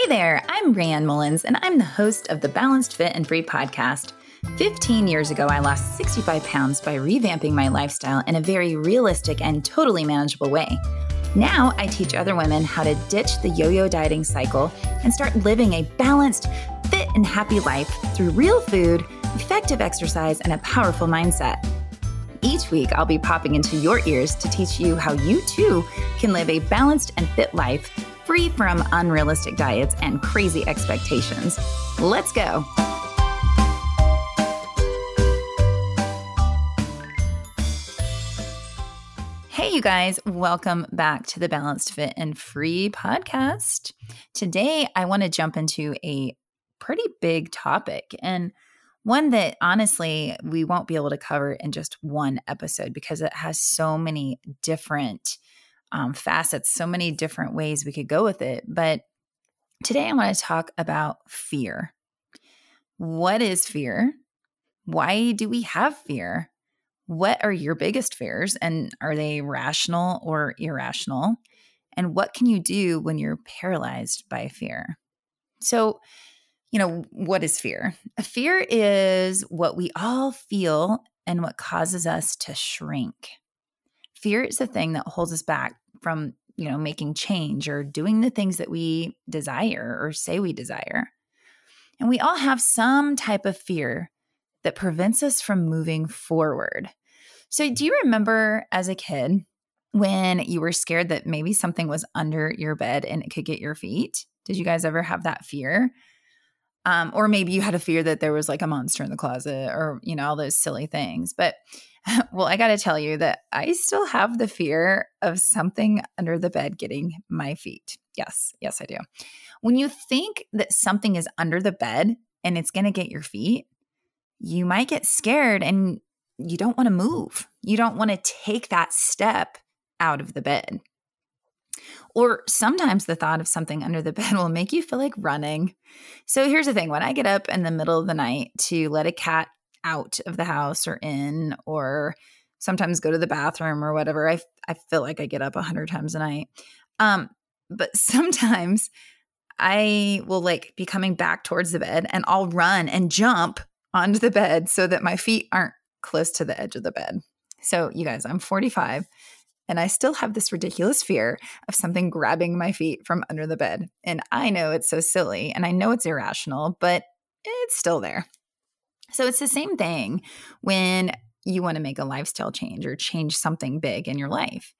Hey there, I'm Rayanne Mullins, and I'm the host of the Balanced Fit and Free podcast. 15 years ago, I lost 65 pounds by revamping my lifestyle in a very realistic and totally manageable way. Now, I teach other women how to ditch the yo yo dieting cycle and start living a balanced, fit, and happy life through real food, effective exercise, and a powerful mindset. Each week, I'll be popping into your ears to teach you how you too can live a balanced and fit life free from unrealistic diets and crazy expectations. Let's go. Hey, you guys, welcome back to the Balanced Fit and Free podcast. Today, I want to jump into a pretty big topic and one that honestly we won't be able to cover in just one episode because it has so many different um, facets, so many different ways we could go with it. But today I want to talk about fear. What is fear? Why do we have fear? What are your biggest fears? And are they rational or irrational? And what can you do when you're paralyzed by fear? So, you know, what is fear? Fear is what we all feel and what causes us to shrink. Fear is the thing that holds us back from, you know, making change or doing the things that we desire or say we desire. And we all have some type of fear that prevents us from moving forward. So, do you remember as a kid when you were scared that maybe something was under your bed and it could get your feet? Did you guys ever have that fear? Um, or maybe you had a fear that there was like a monster in the closet or, you know, all those silly things. But well, I got to tell you that I still have the fear of something under the bed getting my feet. Yes, yes, I do. When you think that something is under the bed and it's going to get your feet, you might get scared and you don't want to move. You don't want to take that step out of the bed. Or sometimes the thought of something under the bed will make you feel like running. So here's the thing when I get up in the middle of the night to let a cat out of the house or in, or sometimes go to the bathroom or whatever, I, I feel like I get up a hundred times a night. Um, but sometimes I will like be coming back towards the bed and I'll run and jump onto the bed so that my feet aren't close to the edge of the bed. So, you guys, I'm 45 and I still have this ridiculous fear of something grabbing my feet from under the bed. And I know it's so silly and I know it's irrational, but it's still there. So it's the same thing when you want to make a lifestyle change or change something big in your life.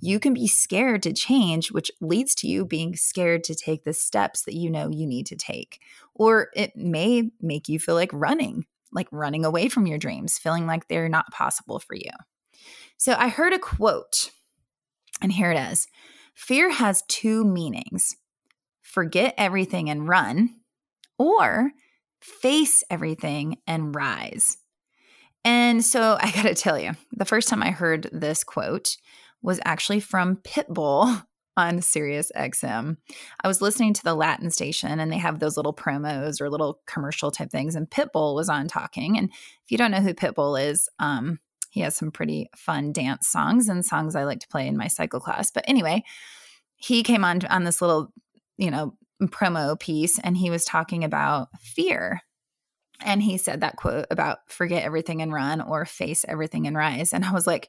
You can be scared to change, which leads to you being scared to take the steps that you know you need to take. Or it may make you feel like running, like running away from your dreams, feeling like they're not possible for you. So I heard a quote, and here it is Fear has two meanings forget everything and run, or face everything and rise. And so I got to tell you, the first time I heard this quote was actually from Pitbull on Sirius XM. I was listening to the Latin station and they have those little promos or little commercial type things and Pitbull was on talking and if you don't know who Pitbull is, um he has some pretty fun dance songs and songs I like to play in my cycle class. But anyway, he came on on this little, you know, promo piece and he was talking about fear. And he said that quote about forget everything and run or face everything and rise. And I was like,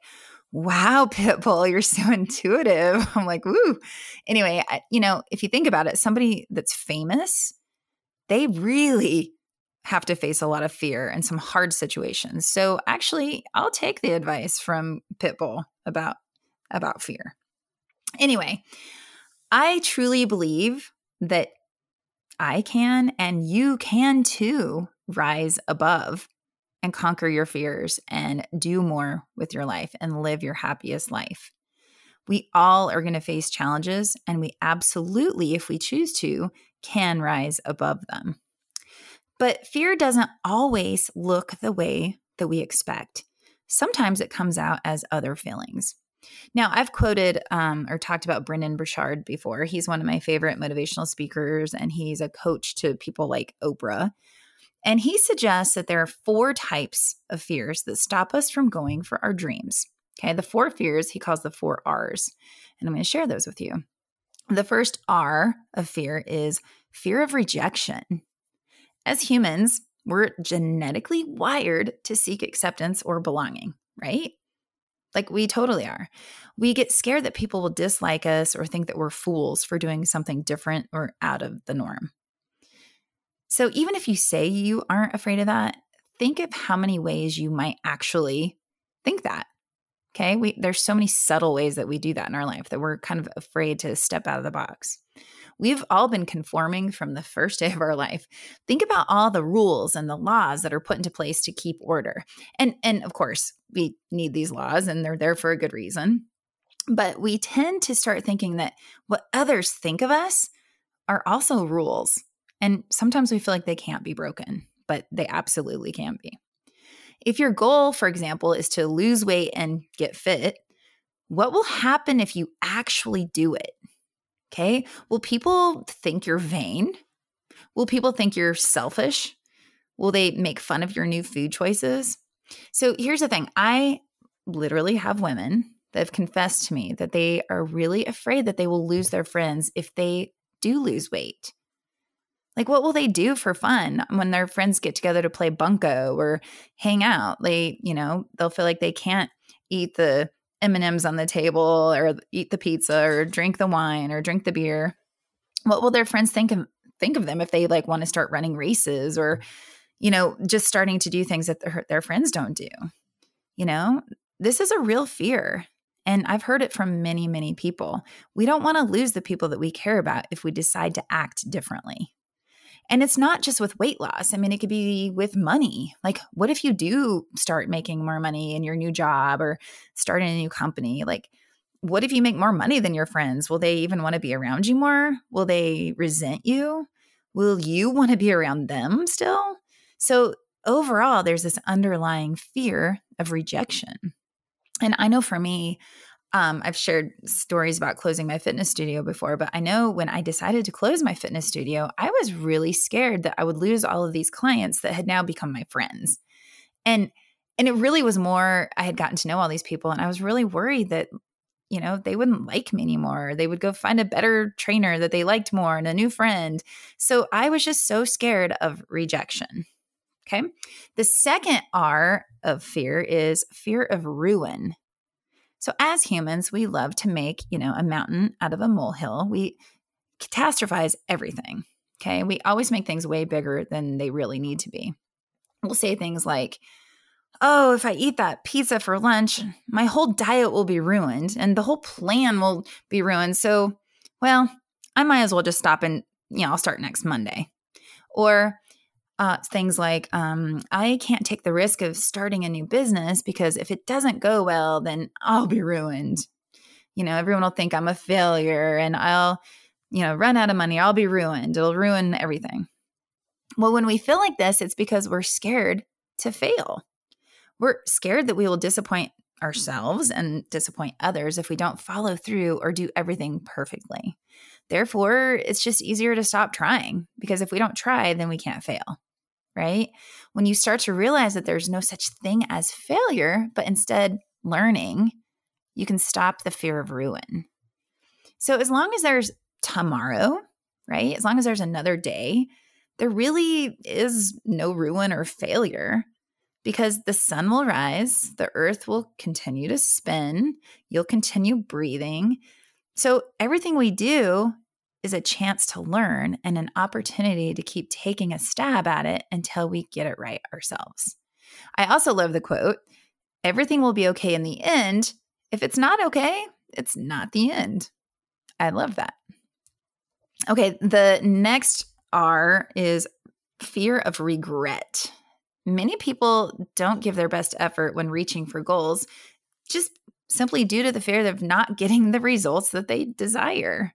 wow, Pitbull, you're so intuitive. I'm like, woo. Anyway, I, you know, if you think about it, somebody that's famous, they really have to face a lot of fear and some hard situations. So actually, I'll take the advice from Pitbull about about fear. Anyway, I truly believe that I can and you can too rise above and conquer your fears and do more with your life and live your happiest life. We all are going to face challenges, and we absolutely, if we choose to, can rise above them. But fear doesn't always look the way that we expect. Sometimes it comes out as other feelings. Now, I've quoted um, or talked about Brendon Burchard before. He's one of my favorite motivational speakers, and he's a coach to people like Oprah. And he suggests that there are four types of fears that stop us from going for our dreams. Okay, the four fears he calls the four R's. And I'm going to share those with you. The first R of fear is fear of rejection. As humans, we're genetically wired to seek acceptance or belonging, right? Like we totally are. We get scared that people will dislike us or think that we're fools for doing something different or out of the norm. So even if you say you aren't afraid of that, think of how many ways you might actually think that. Okay? We there's so many subtle ways that we do that in our life that we're kind of afraid to step out of the box. We've all been conforming from the first day of our life. Think about all the rules and the laws that are put into place to keep order. And and of course, we need these laws and they're there for a good reason. But we tend to start thinking that what others think of us are also rules. And sometimes we feel like they can't be broken, but they absolutely can be. If your goal, for example, is to lose weight and get fit, what will happen if you actually do it? Okay. Will people think you're vain? Will people think you're selfish? Will they make fun of your new food choices? So here's the thing I literally have women that have confessed to me that they are really afraid that they will lose their friends if they do lose weight. Like, what will they do for fun when their friends get together to play bunco or hang out? They, you know, they'll feel like they can't eat the M&Ms on the table or eat the pizza or drink the wine or drink the beer. What will their friends think of think of them if they like want to start running races or you know, just starting to do things that their, their friends don't do? You know, this is a real fear. And I've heard it from many, many people. We don't want to lose the people that we care about if we decide to act differently. And it's not just with weight loss. I mean, it could be with money. Like, what if you do start making more money in your new job or starting a new company? Like, what if you make more money than your friends? Will they even want to be around you more? Will they resent you? Will you want to be around them still? So, overall, there's this underlying fear of rejection. And I know for me, um, I've shared stories about closing my fitness studio before, but I know when I decided to close my fitness studio, I was really scared that I would lose all of these clients that had now become my friends. And and it really was more I had gotten to know all these people and I was really worried that you know, they wouldn't like me anymore. They would go find a better trainer that they liked more and a new friend. So I was just so scared of rejection. Okay. The second R of fear is fear of ruin. So as humans, we love to make, you know, a mountain out of a molehill. We catastrophize everything. Okay. We always make things way bigger than they really need to be. We'll say things like, oh, if I eat that pizza for lunch, my whole diet will be ruined and the whole plan will be ruined. So, well, I might as well just stop and, you know, I'll start next Monday. Or, uh, things like um, I can't take the risk of starting a new business because if it doesn't go well, then I'll be ruined. You know, everyone will think I'm a failure and I'll, you know, run out of money. I'll be ruined. It'll ruin everything. Well, when we feel like this, it's because we're scared to fail. We're scared that we will disappoint ourselves and disappoint others if we don't follow through or do everything perfectly. Therefore, it's just easier to stop trying because if we don't try, then we can't fail right? When you start to realize that there's no such thing as failure, but instead learning, you can stop the fear of ruin. So, as long as there's tomorrow, right? As long as there's another day, there really is no ruin or failure because the sun will rise, the earth will continue to spin, you'll continue breathing. So, everything we do is a chance to learn and an opportunity to keep taking a stab at it until we get it right ourselves. I also love the quote everything will be okay in the end. If it's not okay, it's not the end. I love that. Okay, the next R is fear of regret. Many people don't give their best effort when reaching for goals just simply due to the fear of not getting the results that they desire.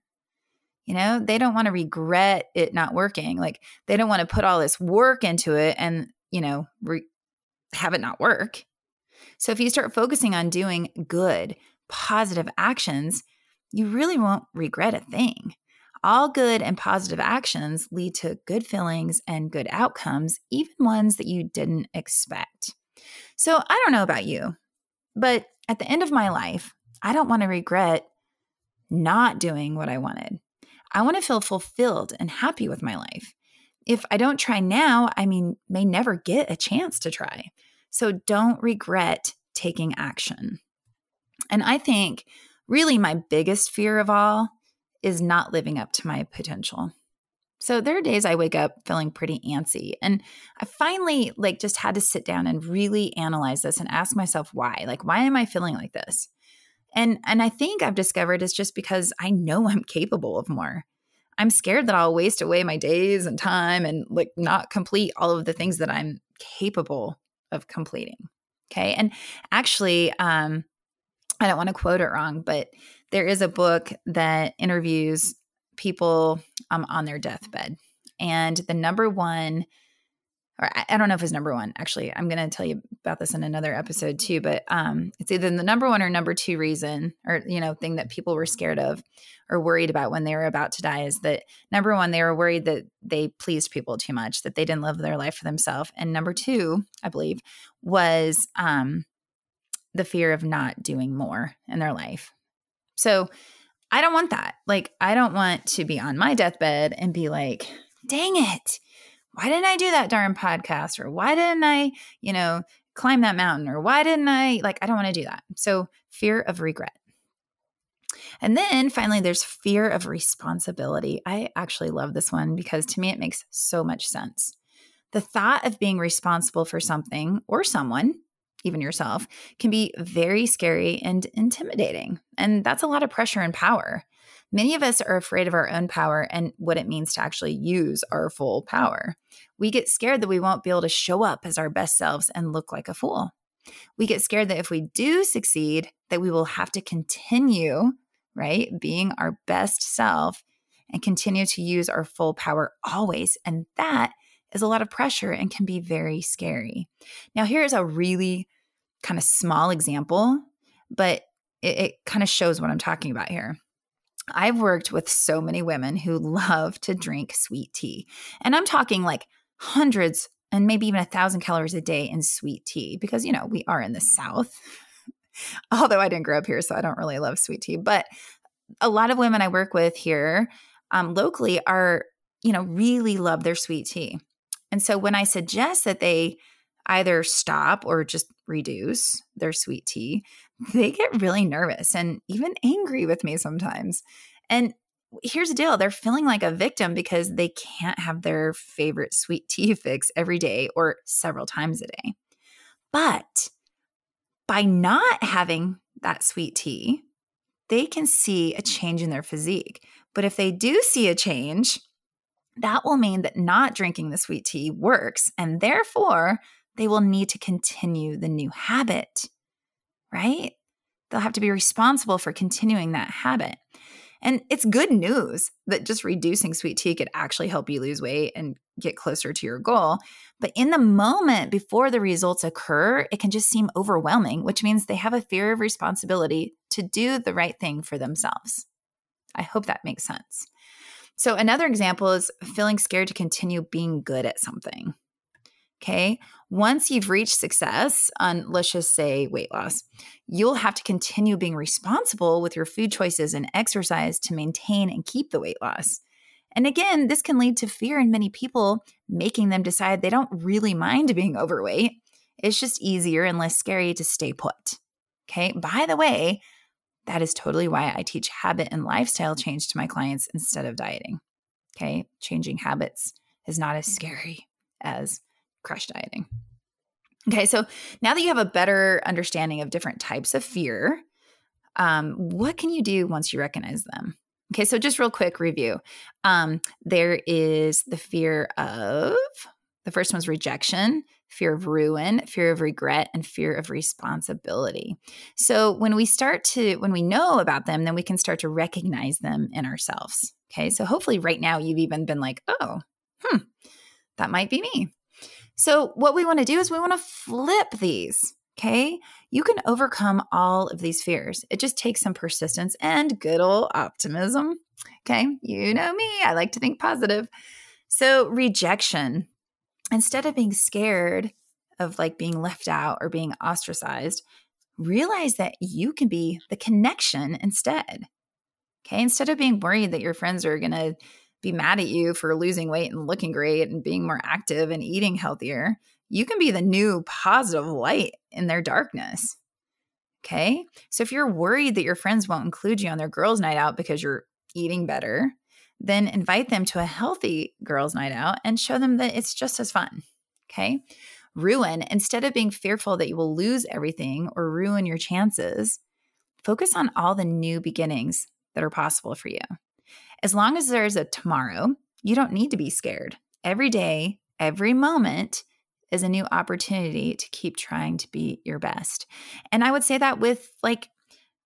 You know, they don't want to regret it not working. Like they don't want to put all this work into it and, you know, re- have it not work. So if you start focusing on doing good, positive actions, you really won't regret a thing. All good and positive actions lead to good feelings and good outcomes, even ones that you didn't expect. So I don't know about you, but at the end of my life, I don't want to regret not doing what I wanted. I want to feel fulfilled and happy with my life. If I don't try now, I mean, may never get a chance to try. So don't regret taking action. And I think really my biggest fear of all is not living up to my potential. So there are days I wake up feeling pretty antsy and I finally like just had to sit down and really analyze this and ask myself why. Like why am I feeling like this? And and I think I've discovered it's just because I know I'm capable of more. I'm scared that I'll waste away my days and time and like not complete all of the things that I'm capable of completing. Okay? And actually um I don't want to quote it wrong, but there is a book that interviews people um, on their deathbed. And the number one, or I, don't know if it's number one, actually, I'm going to tell you about this in another episode too, but um, it's either the number one or number two reason or, you know, thing that people were scared of or worried about when they were about to die is that number one, they were worried that they pleased people too much, that they didn't live their life for themselves. And number two, I believe, was um, the fear of not doing more in their life. So I don't want that. Like, I don't want to be on my deathbed and be like, dang it, why didn't I do that darn podcast? Or why didn't I, you know, climb that mountain? Or why didn't I, like, I don't want to do that. So, fear of regret. And then finally, there's fear of responsibility. I actually love this one because to me, it makes so much sense. The thought of being responsible for something or someone even yourself, can be very scary and intimidating. And that's a lot of pressure and power. Many of us are afraid of our own power and what it means to actually use our full power. We get scared that we won't be able to show up as our best selves and look like a fool. We get scared that if we do succeed, that we will have to continue, right, being our best self and continue to use our full power always. And that is a lot of pressure and can be very scary. Now, here's a really kind of small example, but it, it kind of shows what I'm talking about here. I've worked with so many women who love to drink sweet tea. And I'm talking like hundreds and maybe even a thousand calories a day in sweet tea because, you know, we are in the South. Although I didn't grow up here, so I don't really love sweet tea. But a lot of women I work with here um, locally are, you know, really love their sweet tea. And so when I suggest that they either stop or just reduce their sweet tea, they get really nervous and even angry with me sometimes. And here's the deal they're feeling like a victim because they can't have their favorite sweet tea fix every day or several times a day. But by not having that sweet tea, they can see a change in their physique. But if they do see a change, that will mean that not drinking the sweet tea works, and therefore they will need to continue the new habit, right? They'll have to be responsible for continuing that habit. And it's good news that just reducing sweet tea could actually help you lose weight and get closer to your goal. But in the moment before the results occur, it can just seem overwhelming, which means they have a fear of responsibility to do the right thing for themselves. I hope that makes sense. So, another example is feeling scared to continue being good at something. Okay. Once you've reached success on, let's just say, weight loss, you'll have to continue being responsible with your food choices and exercise to maintain and keep the weight loss. And again, this can lead to fear in many people, making them decide they don't really mind being overweight. It's just easier and less scary to stay put. Okay. By the way, that is totally why I teach habit and lifestyle change to my clients instead of dieting. Okay. Changing habits is not as mm-hmm. scary as crash dieting. Okay. So now that you have a better understanding of different types of fear, um, what can you do once you recognize them? Okay. So just real quick review um, there is the fear of, the first one's rejection, fear of ruin, fear of regret, and fear of responsibility. So when we start to, when we know about them, then we can start to recognize them in ourselves. Okay. So hopefully right now you've even been like, oh, hmm, that might be me. So what we want to do is we want to flip these. Okay. You can overcome all of these fears. It just takes some persistence and good old optimism. Okay. You know me, I like to think positive. So, rejection instead of being scared of like being left out or being ostracized, realize that you can be the connection instead. Okay. Instead of being worried that your friends are going to be mad at you for losing weight and looking great and being more active and eating healthier, you can be the new positive light in their darkness. Okay. So if you're worried that your friends won't include you on their girls' night out because you're eating better, then invite them to a healthy girls' night out and show them that it's just as fun. Okay. Ruin, instead of being fearful that you will lose everything or ruin your chances, focus on all the new beginnings that are possible for you. As long as there's a tomorrow, you don't need to be scared. Every day, every moment is a new opportunity to keep trying to be your best. And I would say that with like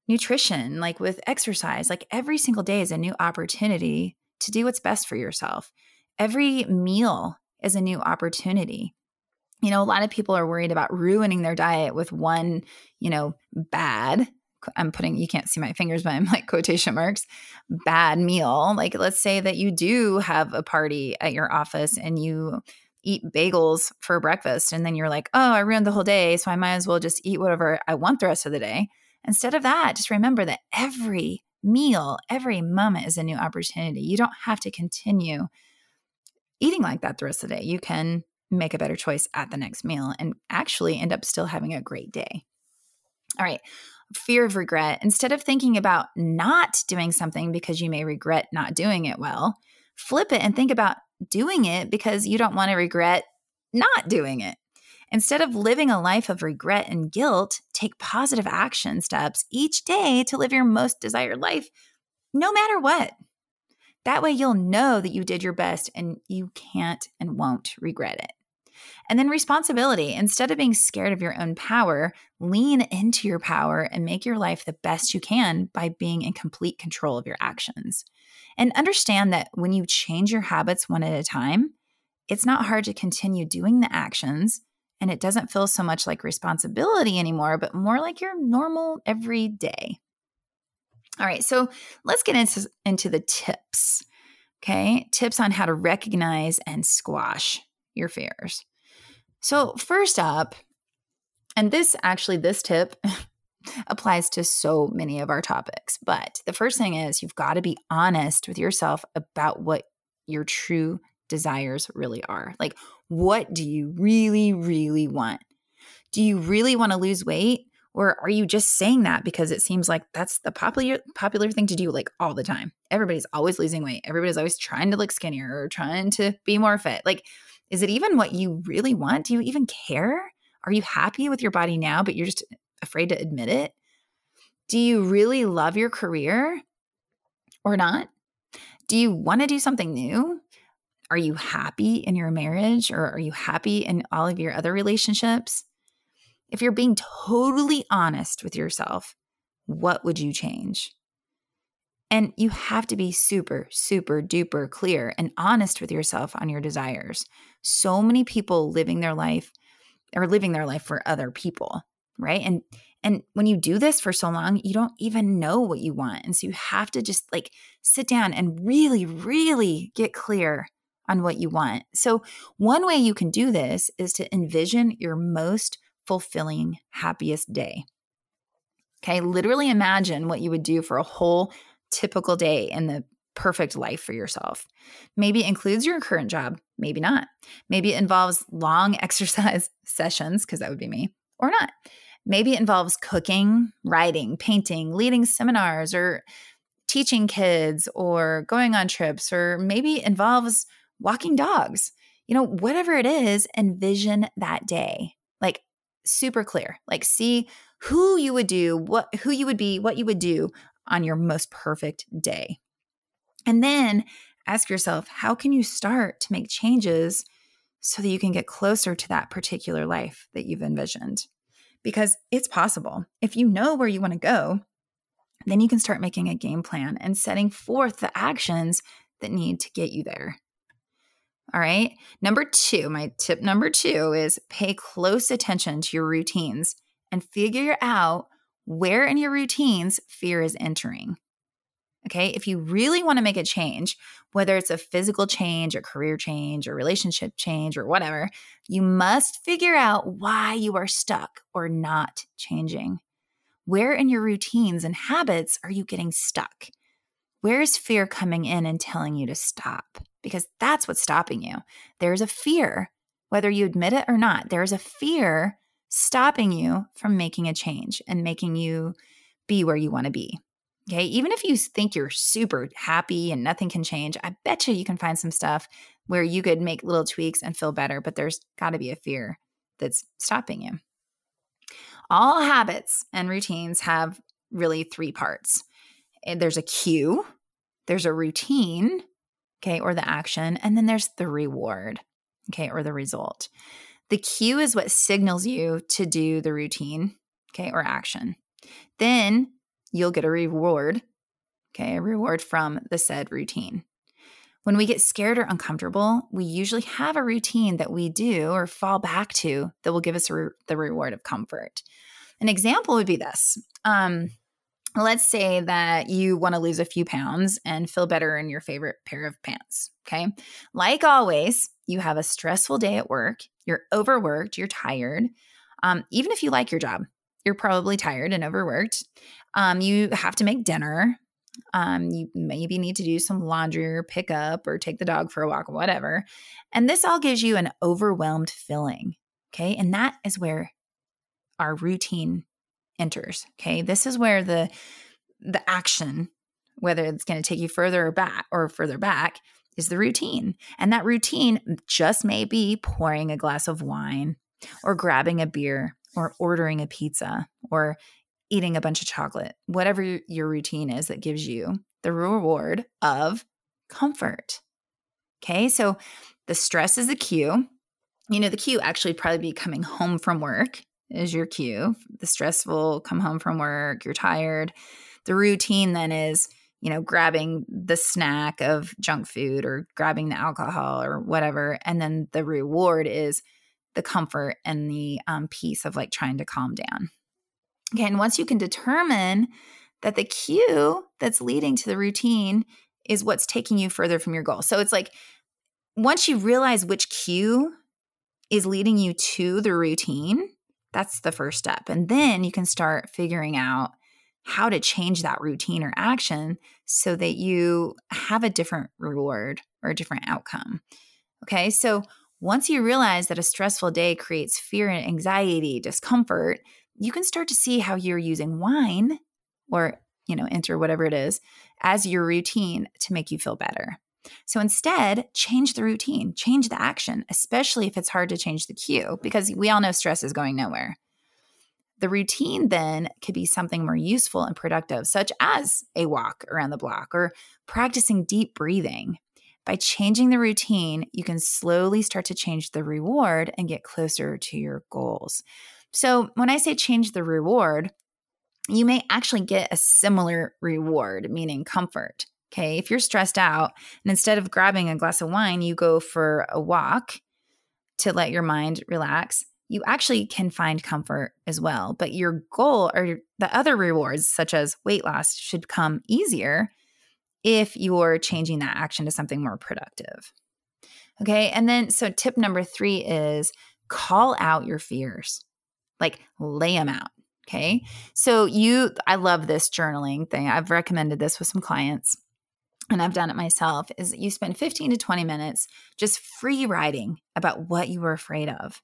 nutrition, like with exercise, like every single day is a new opportunity to do what's best for yourself. Every meal is a new opportunity. You know, a lot of people are worried about ruining their diet with one, you know, bad I'm putting, you can't see my fingers, but I'm like quotation marks, bad meal. Like, let's say that you do have a party at your office and you eat bagels for breakfast, and then you're like, oh, I ruined the whole day. So I might as well just eat whatever I want the rest of the day. Instead of that, just remember that every meal, every moment is a new opportunity. You don't have to continue eating like that the rest of the day. You can make a better choice at the next meal and actually end up still having a great day. All right fear of regret, instead of thinking about not doing something because you may regret not doing it well, flip it and think about doing it because you don't want to regret not doing it. Instead of living a life of regret and guilt, take positive action steps each day to live your most desired life, no matter what. That way, you'll know that you did your best and you can't and won't regret it. And then responsibility. Instead of being scared of your own power, lean into your power and make your life the best you can by being in complete control of your actions. And understand that when you change your habits one at a time, it's not hard to continue doing the actions and it doesn't feel so much like responsibility anymore, but more like your normal everyday. All right, so let's get into, into the tips. Okay, tips on how to recognize and squash your fears. So, first up, and this actually, this tip applies to so many of our topics, but the first thing is you've got to be honest with yourself about what your true desires really are. Like, what do you really, really want? Do you really want to lose weight? Or are you just saying that because it seems like that's the popular popular thing to do like all the time? Everybody's always losing weight. Everybody's always trying to look skinnier or trying to be more fit. Like is it even what you really want? Do you even care? Are you happy with your body now, but you're just afraid to admit it? Do you really love your career or not? Do you want to do something new? Are you happy in your marriage or are you happy in all of your other relationships? If you're being totally honest with yourself, what would you change? And you have to be super, super duper clear and honest with yourself on your desires. So many people living their life or living their life for other people, right? And and when you do this for so long, you don't even know what you want. And so you have to just like sit down and really, really get clear on what you want. So, one way you can do this is to envision your most fulfilling, happiest day. Okay, literally imagine what you would do for a whole typical day in the perfect life for yourself. Maybe it includes your current job, maybe not. Maybe it involves long exercise sessions, because that would be me, or not. Maybe it involves cooking, writing, painting, leading seminars, or teaching kids, or going on trips, or maybe it involves walking dogs. You know, whatever it is, envision that day. Like super clear. Like see who you would do, what who you would be, what you would do on your most perfect day. And then ask yourself, how can you start to make changes so that you can get closer to that particular life that you've envisioned? Because it's possible. If you know where you want to go, then you can start making a game plan and setting forth the actions that need to get you there. All right. Number two, my tip number two is pay close attention to your routines and figure out where in your routines fear is entering. Okay, if you really want to make a change, whether it's a physical change, a career change, or relationship change, or whatever, you must figure out why you are stuck or not changing. Where in your routines and habits are you getting stuck? Where's fear coming in and telling you to stop? Because that's what's stopping you. There's a fear, whether you admit it or not, there's a fear stopping you from making a change and making you be where you want to be. Okay. Even if you think you're super happy and nothing can change, I bet you you can find some stuff where you could make little tweaks and feel better, but there's got to be a fear that's stopping you. All habits and routines have really three parts eh, there's a cue, there's a routine, okay, or the action, and then there's the reward, okay, or the result. The cue is what signals you to do the routine, okay, or action. Then you'll get a reward, okay, a reward from the said routine. When we get scared or uncomfortable, we usually have a routine that we do or fall back to that will give us re- the reward of comfort. An example would be this. Um, let's say that you want to lose a few pounds and feel better in your favorite pair of pants. Okay. Like always, you have a stressful day at work, you're overworked, you're tired. Um, even if you like your job, you're probably tired and overworked. Um, you have to make dinner. Um, you maybe need to do some laundry or pick up or take the dog for a walk or whatever. And this all gives you an overwhelmed feeling. Okay. And that is where our routine enters. Okay. This is where the the action, whether it's going to take you further or back or further back, is the routine. And that routine just may be pouring a glass of wine or grabbing a beer or ordering a pizza or eating a bunch of chocolate, whatever your routine is that gives you the reward of comfort. Okay, so the stress is the cue. You know, the cue actually probably be coming home from work is your cue. The stressful come home from work, you're tired. The routine then is, you know, grabbing the snack of junk food or grabbing the alcohol or whatever. And then the reward is the comfort and the um, peace of like trying to calm down. Okay. And once you can determine that the cue that's leading to the routine is what's taking you further from your goal. So it's like once you realize which cue is leading you to the routine, that's the first step. And then you can start figuring out how to change that routine or action so that you have a different reward or a different outcome. Okay. So once you realize that a stressful day creates fear and anxiety, discomfort, you can start to see how you're using wine or, you know, enter whatever it is as your routine to make you feel better. So instead, change the routine, change the action, especially if it's hard to change the cue, because we all know stress is going nowhere. The routine then could be something more useful and productive, such as a walk around the block or practicing deep breathing. By changing the routine, you can slowly start to change the reward and get closer to your goals. So, when I say change the reward, you may actually get a similar reward, meaning comfort. Okay. If you're stressed out and instead of grabbing a glass of wine, you go for a walk to let your mind relax, you actually can find comfort as well. But your goal or the other rewards, such as weight loss, should come easier if you're changing that action to something more productive. Okay. And then, so tip number three is call out your fears, like lay them out. Okay. So, you, I love this journaling thing. I've recommended this with some clients and I've done it myself, is you spend 15 to 20 minutes just free writing about what you were afraid of.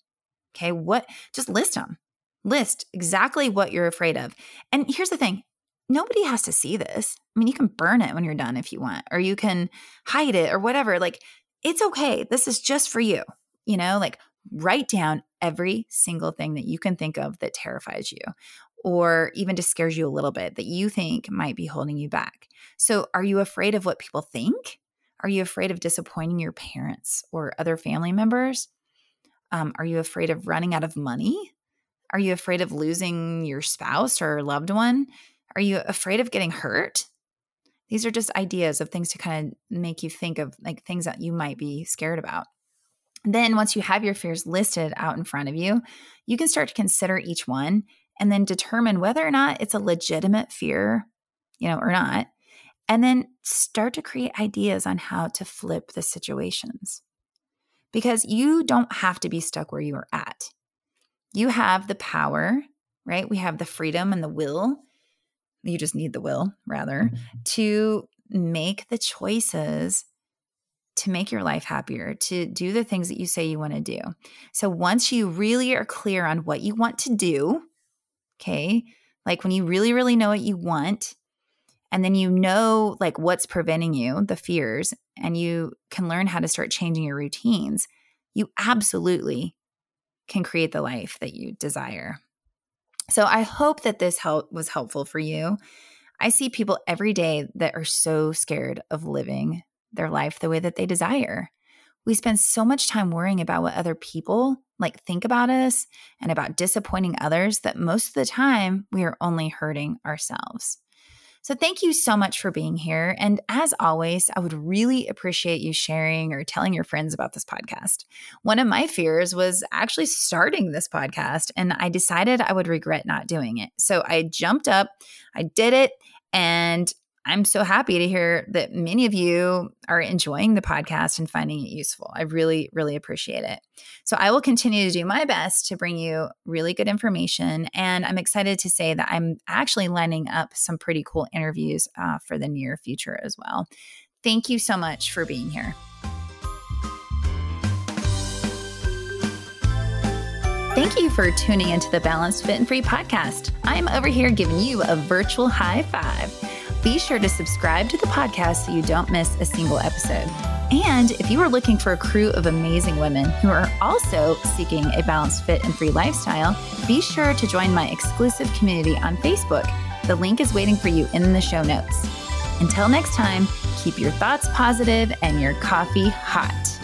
Okay. What, just list them, list exactly what you're afraid of. And here's the thing nobody has to see this. I mean, you can burn it when you're done if you want, or you can hide it or whatever. Like, it's okay. This is just for you. You know, like write down every single thing that you can think of that terrifies you or even just scares you a little bit that you think might be holding you back. So, are you afraid of what people think? Are you afraid of disappointing your parents or other family members? Um, are you afraid of running out of money? Are you afraid of losing your spouse or loved one? Are you afraid of getting hurt? These are just ideas of things to kind of make you think of like things that you might be scared about. Then, once you have your fears listed out in front of you, you can start to consider each one and then determine whether or not it's a legitimate fear, you know, or not. And then start to create ideas on how to flip the situations. Because you don't have to be stuck where you are at. You have the power, right? We have the freedom and the will. You just need the will, rather, mm-hmm. to make the choices to make your life happier, to do the things that you say you want to do. So once you really are clear on what you want to do, okay, like when you really, really know what you want, and then you know like what's preventing you, the fears, and you can learn how to start changing your routines, you absolutely can create the life that you desire. So I hope that this help was helpful for you. I see people every day that are so scared of living their life the way that they desire. We spend so much time worrying about what other people like think about us and about disappointing others that most of the time we are only hurting ourselves. So, thank you so much for being here. And as always, I would really appreciate you sharing or telling your friends about this podcast. One of my fears was actually starting this podcast, and I decided I would regret not doing it. So, I jumped up, I did it, and I'm so happy to hear that many of you are enjoying the podcast and finding it useful. I really, really appreciate it. So, I will continue to do my best to bring you really good information. And I'm excited to say that I'm actually lining up some pretty cool interviews uh, for the near future as well. Thank you so much for being here. Thank you for tuning into the Balanced Fit and Free podcast. I'm over here giving you a virtual high five. Be sure to subscribe to the podcast so you don't miss a single episode. And if you are looking for a crew of amazing women who are also seeking a balanced, fit, and free lifestyle, be sure to join my exclusive community on Facebook. The link is waiting for you in the show notes. Until next time, keep your thoughts positive and your coffee hot.